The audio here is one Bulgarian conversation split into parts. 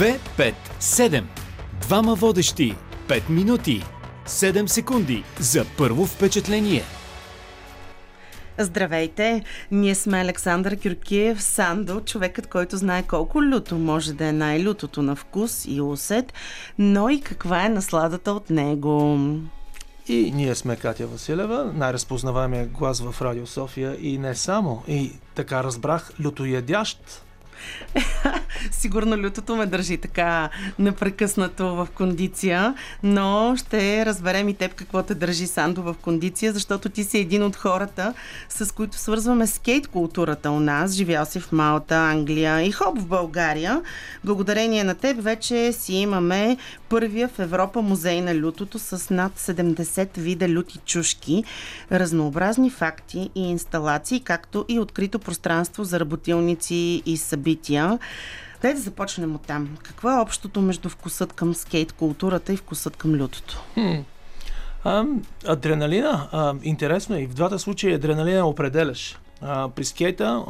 2, 5, 7. Двама водещи. 5 минути. 7 секунди за първо впечатление. Здравейте! Ние сме Александър Кюркиев, Сандо, човекът, който знае колко люто може да е най-лютото на вкус и усет, но и каква е насладата от него. И ние сме Катя Василева, най-разпознаваемия глас в Радио София и не само. И така разбрах, лютоядящ Сигурно лютото ме държи така непрекъснато в кондиция, но ще разберем и теб какво те държи Сандо в кондиция, защото ти си един от хората, с които свързваме скейт културата у нас. Живял си в Малта, Англия и хоп в България. Благодарение на теб вече си имаме първия в Европа музей на лютото с над 70 вида люти чушки, разнообразни факти и инсталации, както и открито пространство за работилници и събития. Дай да започнем от там. Какво е общото между вкусът към скейт културата и вкусът към лютото? А, адреналина, а, интересно е. И в двата случая адреналина определяш. А, при скейта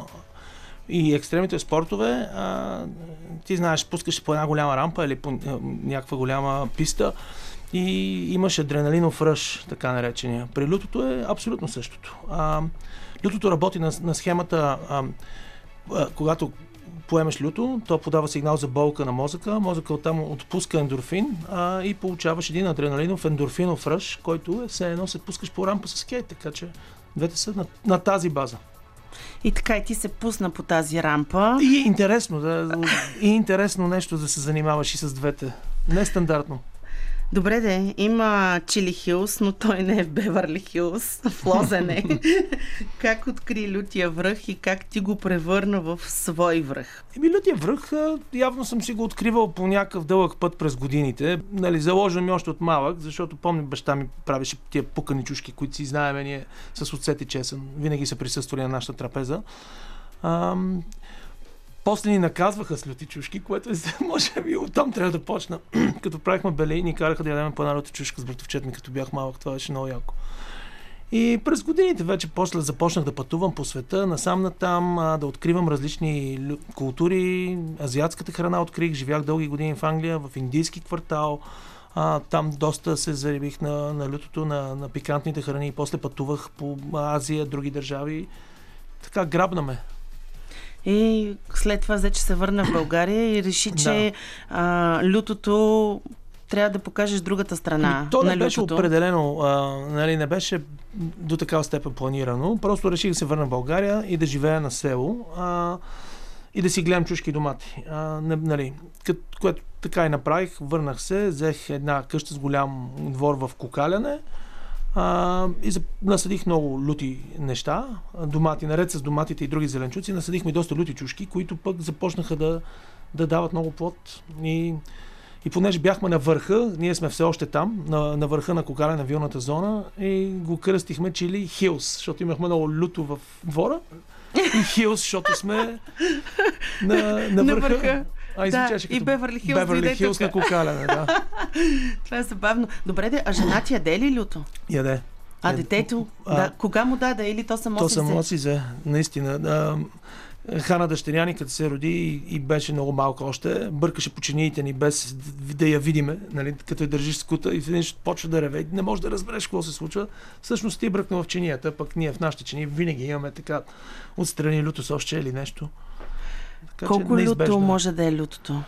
и екстремните спортове, а, ти знаеш, пускаш по една голяма рампа или по а, някаква голяма писта и имаш адреналинов ръж, така наречения. При лютото е абсолютно същото. А, лютото работи на, на схемата, а, а, когато поемеш люто, то подава сигнал за болка на мозъка, мозъка оттам отпуска ендорфин а, и получаваш един адреналинов ендорфинов ръж, който е все едно се пускаш по рампа с скейт, така че двете са на, на тази база. И така и ти се пусна по тази рампа. И е интересно, да, и е интересно нещо да се занимаваш и с двете. Нестандартно. Добре де, има Чили Хилс, но той не е в Беверли Хилс, в Лозене. как откри лютия връх и как ти го превърна в свой връх? Еми, лютия връх явно съм си го откривал по някакъв дълъг път през годините. Нали, заложено ми още от малък, защото помня баща ми правеше тия пукани чушки, които си знаем ние с отсети чесън. Винаги са присъствали на нашата трапеза. Ам, после ни наказваха с люти чушки, което е, може би оттам трябва да почна. като правихме беле, ни караха да ядем по една люта чушка с братовчет ми, като бях малък. Това беше много яко. И през годините вече после започнах да пътувам по света, насам натам, да откривам различни култури. Азиатската храна открих, живях дълги години в Англия, в индийски квартал. А, там доста се заребих на, на лютото, на, на пикантните храни и после пътувах по Азия, други държави. Така грабна ме. И след това вече се върна в България и реши, че да. а, лютото трябва да покажеш другата страна. Ами, то не беше лютото. определено, а, нали, не беше до такава степен планирано. Просто реших да се върна в България и да живея на село а, и да си гледам чушки домати. А, не, нали, кът, което така и направих, върнах се, взех една къща с голям двор в Кокаляне а, и насъдих много люти неща, домати, наред с доматите и други зеленчуци, насъдихме доста люти чушки, които пък започнаха да, да дават много плод. И, и понеже бяхме на върха, ние сме все още там, на, на върха на Кокаля на вилната зона, и го кръстихме Чили Хилс, защото имахме много люто в двора. И Хилс, защото сме на, на върха. На върха. А, да, и Беверли Хилс. Беверли Хилс на Кокаляне, да. Това е забавно. Добре, де, а жена ти яде ли люто? Яде. А детето? А, да. Кога му даде или то само то си? То само си взе, наистина. Да. Хана дъщеря ни, като се роди и, беше много малко още, бъркаше по чиниите ни без да я видиме, нали, като я държиш скута и веднъж почва да реве. Не можеш да разбереш какво се случва. Всъщност ти е бръкна в чинията, пък ние в нашите чини винаги имаме така отстрани люто с още или нещо. Така, Колко люто може да е лютото?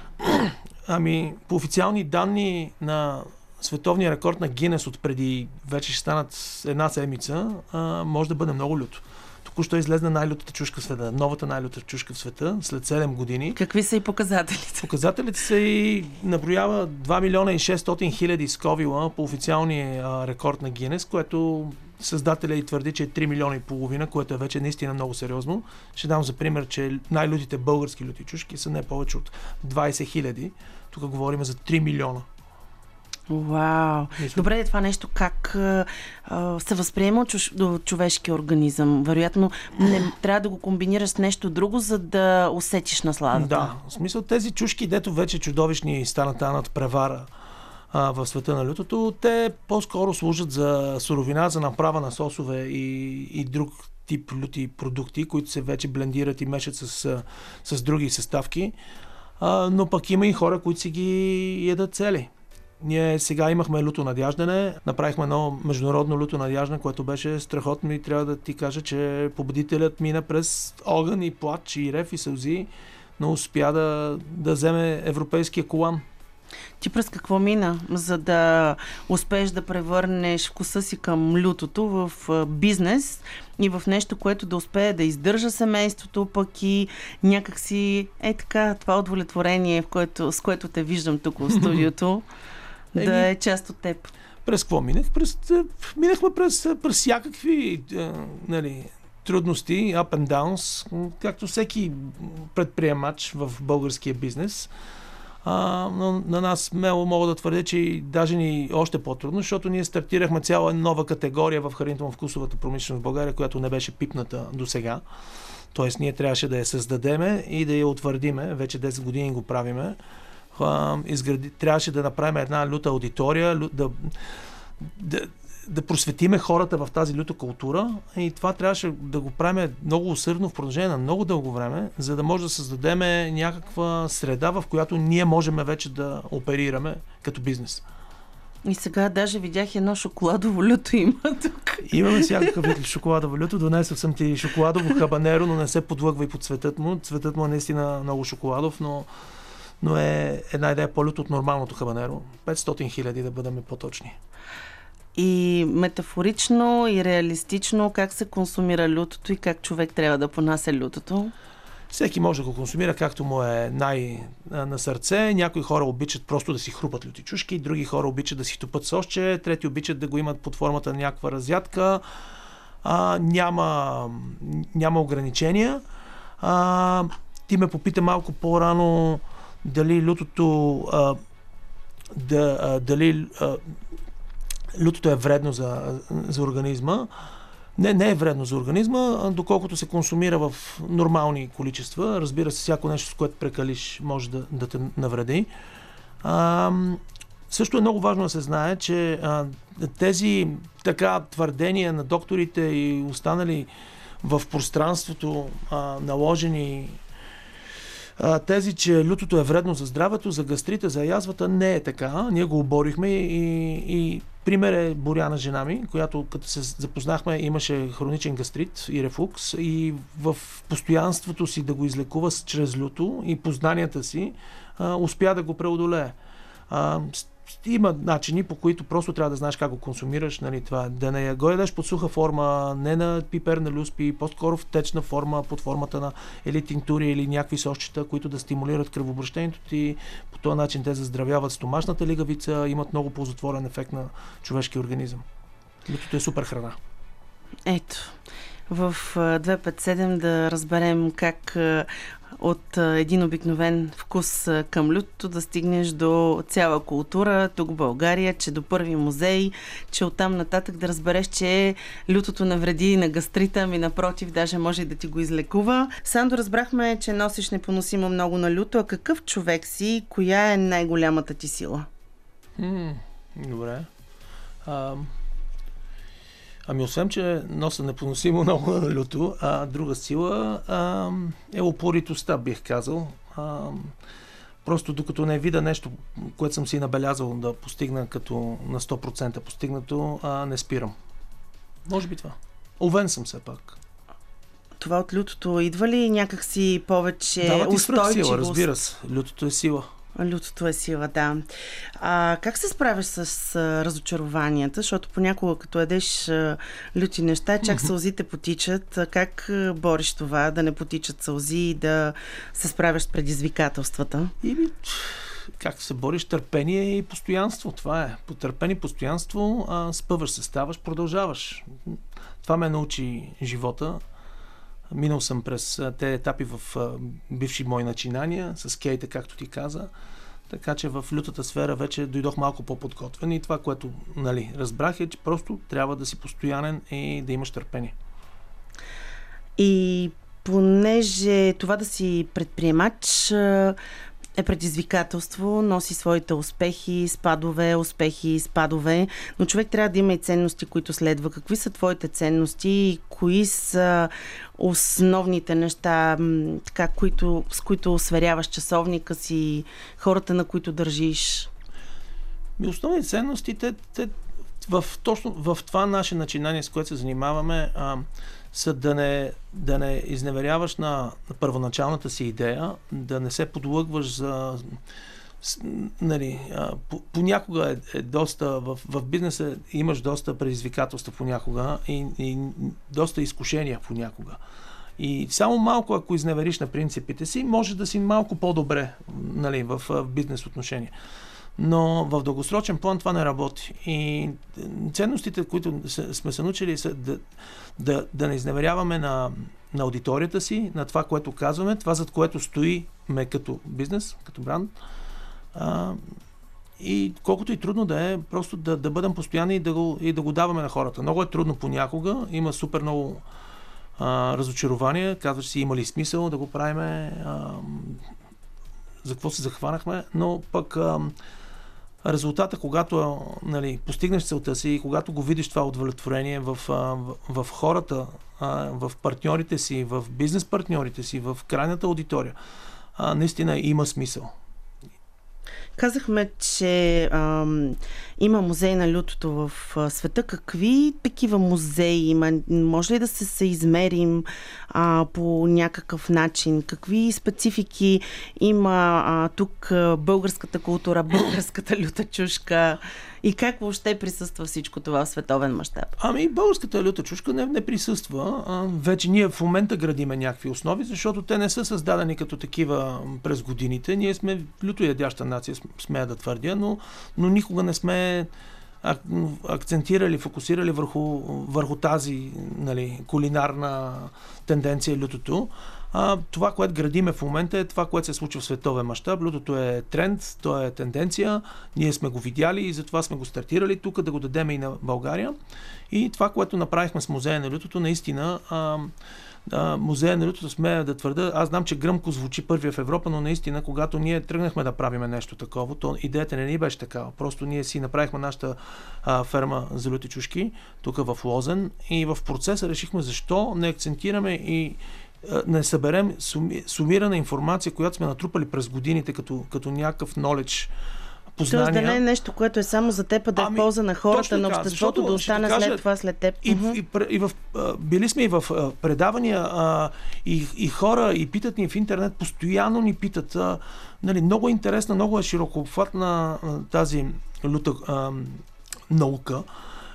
Ами, по официални данни на световния рекорд на Гинес от преди вече ще станат една седмица, а, може да бъде много люто. Току-що излезна най-лютата чушка в света, новата най-люта чушка в света, след 7 години. Какви са и показателите? Показателите са и наброява 2 милиона и 600 хиляди сковила по официалния рекорд на Гинес, което създателя и твърди, че е 3 милиона и половина, което е вече наистина много сериозно. Ще дам за пример, че най-лютите български люти чушки са не повече от 20 хиляди. Тук говорим за 3 милиона. Вау! Мисля. Добре, това нещо как а, се възприема от човешкия организъм? Вероятно, не, трябва да го комбинираш с нещо друго, за да усетиш насладата. Да, в смисъл тези чушки, дето вече чудовищни станат над превара в света на лютото, те по-скоро служат за суровина, за направа на сосове и, и друг тип люти продукти, които се вече блендират и мешат с, с други съставки. а, но пък има и хора, които си ги ядат цели. Ние сега имахме люто надяждане, направихме едно международно люто надяждане, което беше страхотно и трябва да ти кажа, че победителят мина през огън и плач и рев и сълзи, но успя да, да вземе европейския колан. Ти през какво мина, за да успееш да превърнеш вкуса си към лютото в бизнес и в нещо, което да успее да издържа семейството, пък и някакси е така това удовлетворение, в което, с което те виждам тук в студиото, да е част от теб. През какво минах? През, минахме през, през всякакви нали, трудности, up and downs, както всеки предприемач в българския бизнес. А, но на нас смело мога да твърдя, че даже ни още по-трудно, защото ние стартирахме цяла нова категория в хранително-вкусовата промишленост в България, която не беше пипната до сега. Тоест ние трябваше да я създадеме и да я утвърдиме. Вече 10 години го правиме. А, изгради, трябваше да направим една люта аудитория, да, да, да просветиме хората в тази люта култура и това трябваше да го правим много усърдно в продължение на много дълго време, за да може да създадем някаква среда, в която ние можем вече да оперираме като бизнес. И сега даже видях едно шоколадово люто има тук. Имаме всякакъв вид шоколадово люто. Донесъл съм ти шоколадово хабанеро, но не се подлъгва и по цветът му. Цветът му е наистина много шоколадов, но, но е една идея по-люто от нормалното хабанеро. 500 хиляди да бъдем по-точни и метафорично и реалистично как се консумира лютото и как човек трябва да понася лютото? Всеки може да го консумира както му е най-на сърце. Някои хора обичат просто да си хрупат люти чушки, други хора обичат да си топат сосче, трети обичат да го имат под формата на някаква разядка. А, няма, няма ограничения. А, ти ме попита малко по-рано дали лютото а, да, а, дали а, лютото е вредно за, за организма. Не, не е вредно за организма, доколкото се консумира в нормални количества. Разбира се, всяко нещо, с което прекалиш, може да, да те навреди. А, също е много важно да се знае, че а, тези така твърдения на докторите и останали в пространството а, наложени а, тези, че лютото е вредно за здравето, за гастрита, за язвата, не е така. Ние го оборихме и, и Пример е Боряна жена ми, която като се запознахме имаше хроничен гастрит и рефлукс и в постоянството си да го излекува чрез люто и познанията си а, успя да го преодолее. А, има начини, по които просто трябва да знаеш как го консумираш, нали, това, да не го ядеш под суха форма, не на пипер на люспи, по-скоро в течна форма, под формата на или тинктури или някакви сочета, които да стимулират кръвообращението ти. По този начин те заздравяват стомашната лигавица, имат много ползотворен ефект на човешкия организъм. Лютото е супер храна. Ето, в 257 да разберем как от един обикновен вкус към лютото да стигнеш до цяла култура тук в България, че до първи музей, че оттам нататък да разбереш, че лютото не вреди на гастрита, ами напротив, даже може да ти го излекува. Сандо, разбрахме, че носиш непоносимо много на люто. А какъв човек си? Коя е най-голямата ти сила? М- добре. А, Ами освен, че носа непоносимо много на люто, а друга сила а, е опоритостта, бих казал. А, просто докато не видя нещо, което съм си набелязал да постигна като на 100% постигнато, а, не спирам. Може би това. Овен съм все пак. Това от лютото идва ли някакси повече Дава ти сила, разбира се. Лютото е сила. Лютото е сила, да. А, как се справяш с а, разочарованията? Защото понякога, като едеш а, люти неща, чак сълзите потичат. А, как а, бориш това, да не потичат сълзи и да се справяш с предизвикателствата? И, как се бориш? Търпение и постоянство. Това е. По търпение и постоянство а, спъваш се, ставаш, продължаваш. Това ме научи живота. Минал съм през те етапи в бивши мои начинания, с кейта, както ти каза. Така че в лютата сфера вече дойдох малко по-подготвен и това, което нали, разбрах е, че просто трябва да си постоянен и да имаш търпение. И понеже това да си предприемач е предизвикателство, носи своите успехи, спадове, успехи, спадове, но човек трябва да има и ценности, които следва. Какви са твоите ценности и кои са основните неща, така, които, с които сверяваш часовника си, хората, на които държиш? Основни ценности, те, те в, точно в това наше начинание, с което се занимаваме, а, са да не, да не изневеряваш на, на първоначалната си идея, да не се подлъгваш за нали, по, понякога е, е доста, в, в бизнеса имаш доста предизвикателства понякога и, и доста изкушения понякога. И само малко, ако изневериш на принципите си, може да си малко по-добре нали, в, в бизнес отношения. Но в дългосрочен план това не работи. И ценностите, които сме се научили, са да, да, да не изневеряваме на, на аудиторията си, на това, което казваме, това, зад което стоиме като бизнес, като бранд. А, и колкото и трудно да е, просто да, да бъдем постоянни и да, го, и да го даваме на хората. Много е трудно понякога, има супер много а, разочарования, казваш си има ли смисъл да го правиме, а, за какво се захванахме, но пък а, резултата, когато нали, постигнеш целта си и когато го видиш това удовлетворение в, в, в хората, в партньорите си, в бизнес партньорите си, в крайната аудитория, наистина има смисъл. Казахме, че ам, има музей на лютото в света. Какви такива музеи има? Може ли да се съизмерим а, по някакъв начин? Какви специфики има а, тук българската култура, българската люта чушка? И как въобще присъства всичко това в световен мащаб? Ами, българската люта чушка не, не присъства. А, вече ние в момента градиме някакви основи, защото те не са създадени като такива през годините. Ние сме люто ядяща нация, смея да твърдя, но, но никога не сме акцентирали, фокусирали върху, върху тази нали, кулинарна тенденция лютото. А, това, което градиме в момента е това, което се случва в световен мащаб. Лютото е тренд, то е тенденция. Ние сме го видяли и затова сме го стартирали тук, да го дадем и на България. И това, което направихме с музея на лютото, наистина а, музея на лютото смея да твърда. Аз знам, че гръмко звучи първия в Европа, но наистина, когато ние тръгнахме да правиме нещо такова, то идеята не ни беше такава. Просто ние си направихме нашата а, ферма за люти чушки, тук в Лозен и в процеса решихме защо не акцентираме и не съберем суми, сумирана информация, която сме натрупали през годините като, като някакъв knowledge, познания. Тоест да не е нещо, което е само за теб, а да е ами, полза на хората, на обществото, да остане кажа, след това, след теб. И, и, и, в, били сме и в предавания а, и, и хора и питат ни в интернет, постоянно ни питат. А, нали, много интересна, много е широкообхватна тази люта а, наука.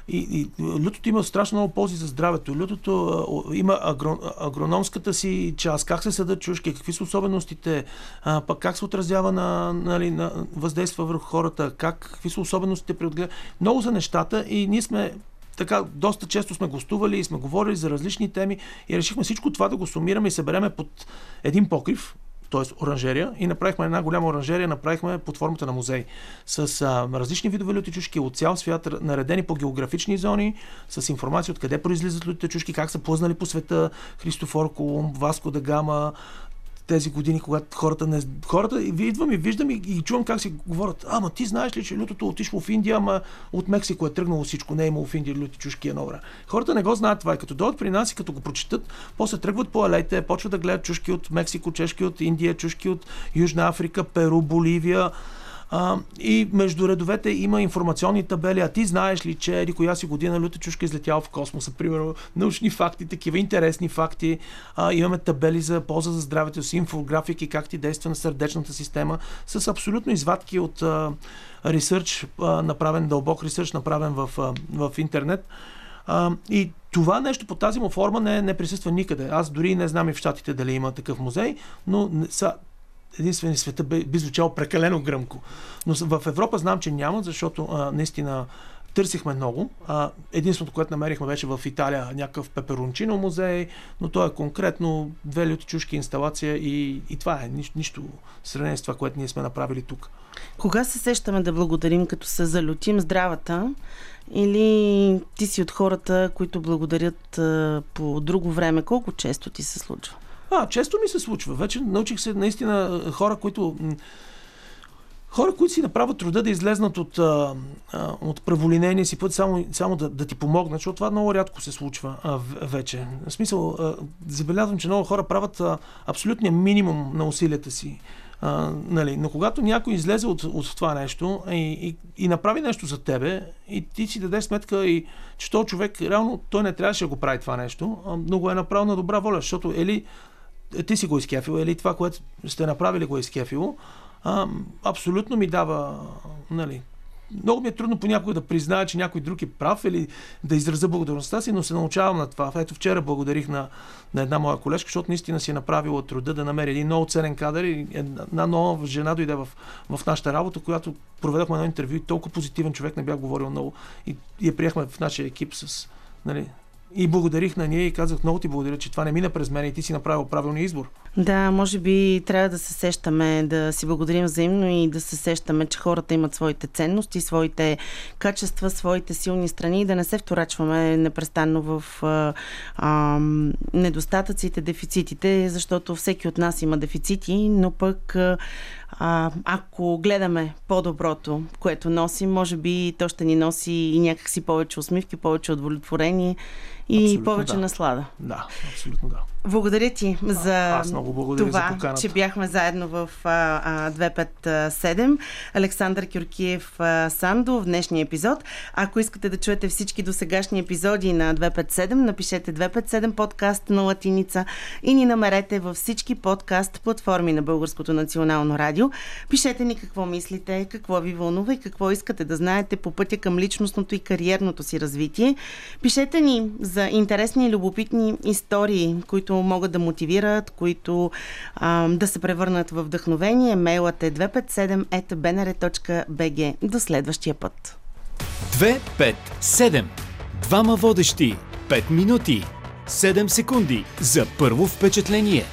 И, и лютото има страшно много ползи за здравето. Лютото а, има агро, агрономската си част, как се съдат чушки, какви са особеностите, а, пък как се отразява на, нали, на въздейства върху хората, как, какви са особеностите при отгледа. Много са нещата и ние сме така, доста често сме гостували и сме говорили за различни теми и решихме всичко това да го сумираме и събереме под един покрив, т.е. оранжерия, и направихме една голяма оранжерия, направихме под формата на музей с а, различни видове люти чушки от цял свят, наредени по географични зони, с информация откъде произлизат лютите чушки, как са плъзнали по света Христофор Колумб, Васко да Гама, тези години, когато хората не... Хората, идвам и виждам и, и чувам как си говорят. Ама ти знаеш ли, че лютото отишло в Индия, ама от Мексико е тръгнало всичко, не е имало в Индия люти чушки едно време. Хората не го знаят това и като дойдат при нас и като го прочитат, после тръгват по алеите, почват да гледат чушки от Мексико, чешки от Индия, чушки от Южна Африка, Перу, Боливия, а, и между редовете има информационни табели. А ти знаеш ли, че еди коя си година люта чушка е излетяла в космоса? Примерно научни факти, такива интересни факти. А, имаме табели за полза за здравето си, инфографики, как ти действа на сърдечната система, с абсолютно извадки от ресърч, направен, дълбок ресърч, направен в, в интернет. А, и това нещо по тази му форма не, не присъства никъде. Аз дори не знам и в Штатите дали има такъв музей, но са, единствени света би, звучало прекалено гръмко. Но в Европа знам, че няма, защото а, наистина търсихме много. А, единственото, което намерихме беше в Италия някакъв пеперончино музей, но то е конкретно две люти чушки инсталация и, и това е нищо, нищо сравнение с това, което ние сме направили тук. Кога се сещаме да благодарим, като се залютим здравата? Или ти си от хората, които благодарят а, по друго време? Колко често ти се случва? А, често ми се случва. Вече научих се наистина хора, които хора, които си направят труда да излезнат от, а, от праволинения си път, само, само да, да ти помогнат, защото това много рядко се случва а, вече. В смисъл, а, забелязвам, че много хора правят а, абсолютния минимум на усилията си. А, нали, но когато някой излезе от, от това нещо и, и, и направи нещо за тебе, и ти си дадеш сметка, и, че този човек, реално, той не трябваше да го прави това нещо, но го е направил на добра воля, защото или ти си го изкефил, или това, което сте направили, го е изкефило, абсолютно ми дава, нали, много ми е трудно понякога да призная, че някой друг е прав или да изразя благодарността си, но се научавам на това. Ето вчера благодарих на, на една моя колежка, защото наистина си е направила труда да намери един много ценен кадър и една нова жена дойде в, в нашата работа, която проведахме едно интервю и толкова позитивен човек не бях говорил много и, и я приехме в нашия екип с нали, и благодарих на нея и казах много ти благодаря, че това не мина през мен и ти си направил правилния избор. Да, може би трябва да се сещаме, да си благодарим взаимно и да се сещаме, че хората имат своите ценности, своите качества, своите силни страни и да не се вторачваме непрестанно в а, а, недостатъците, дефицитите, защото всеки от нас има дефицити, но пък ако гледаме по-доброто, което носим, може би то ще ни носи и някакси повече усмивки, повече удовлетворение и абсолютно повече да. наслада. Да, абсолютно да. Благодаря ти за Аз много благодаря това, за че бяхме заедно в а, 257. Александър Кюркиев Сандо в днешния епизод. Ако искате да чуете всички досегашни епизоди на 257, напишете 257 подкаст на латиница и ни намерете във всички подкаст платформи на Българското национално радио. Пишете ни какво мислите, какво ви вълнува и какво искате да знаете по пътя към личностното и кариерното си развитие. Пишете ни за интересни и любопитни истории, които могат да мотивират, които а, да се превърнат в вдъхновение. Мейлът е 257.bnr.bg. До следващия път. 257. Двама водещи. 5 минути. 7 секунди за първо впечатление.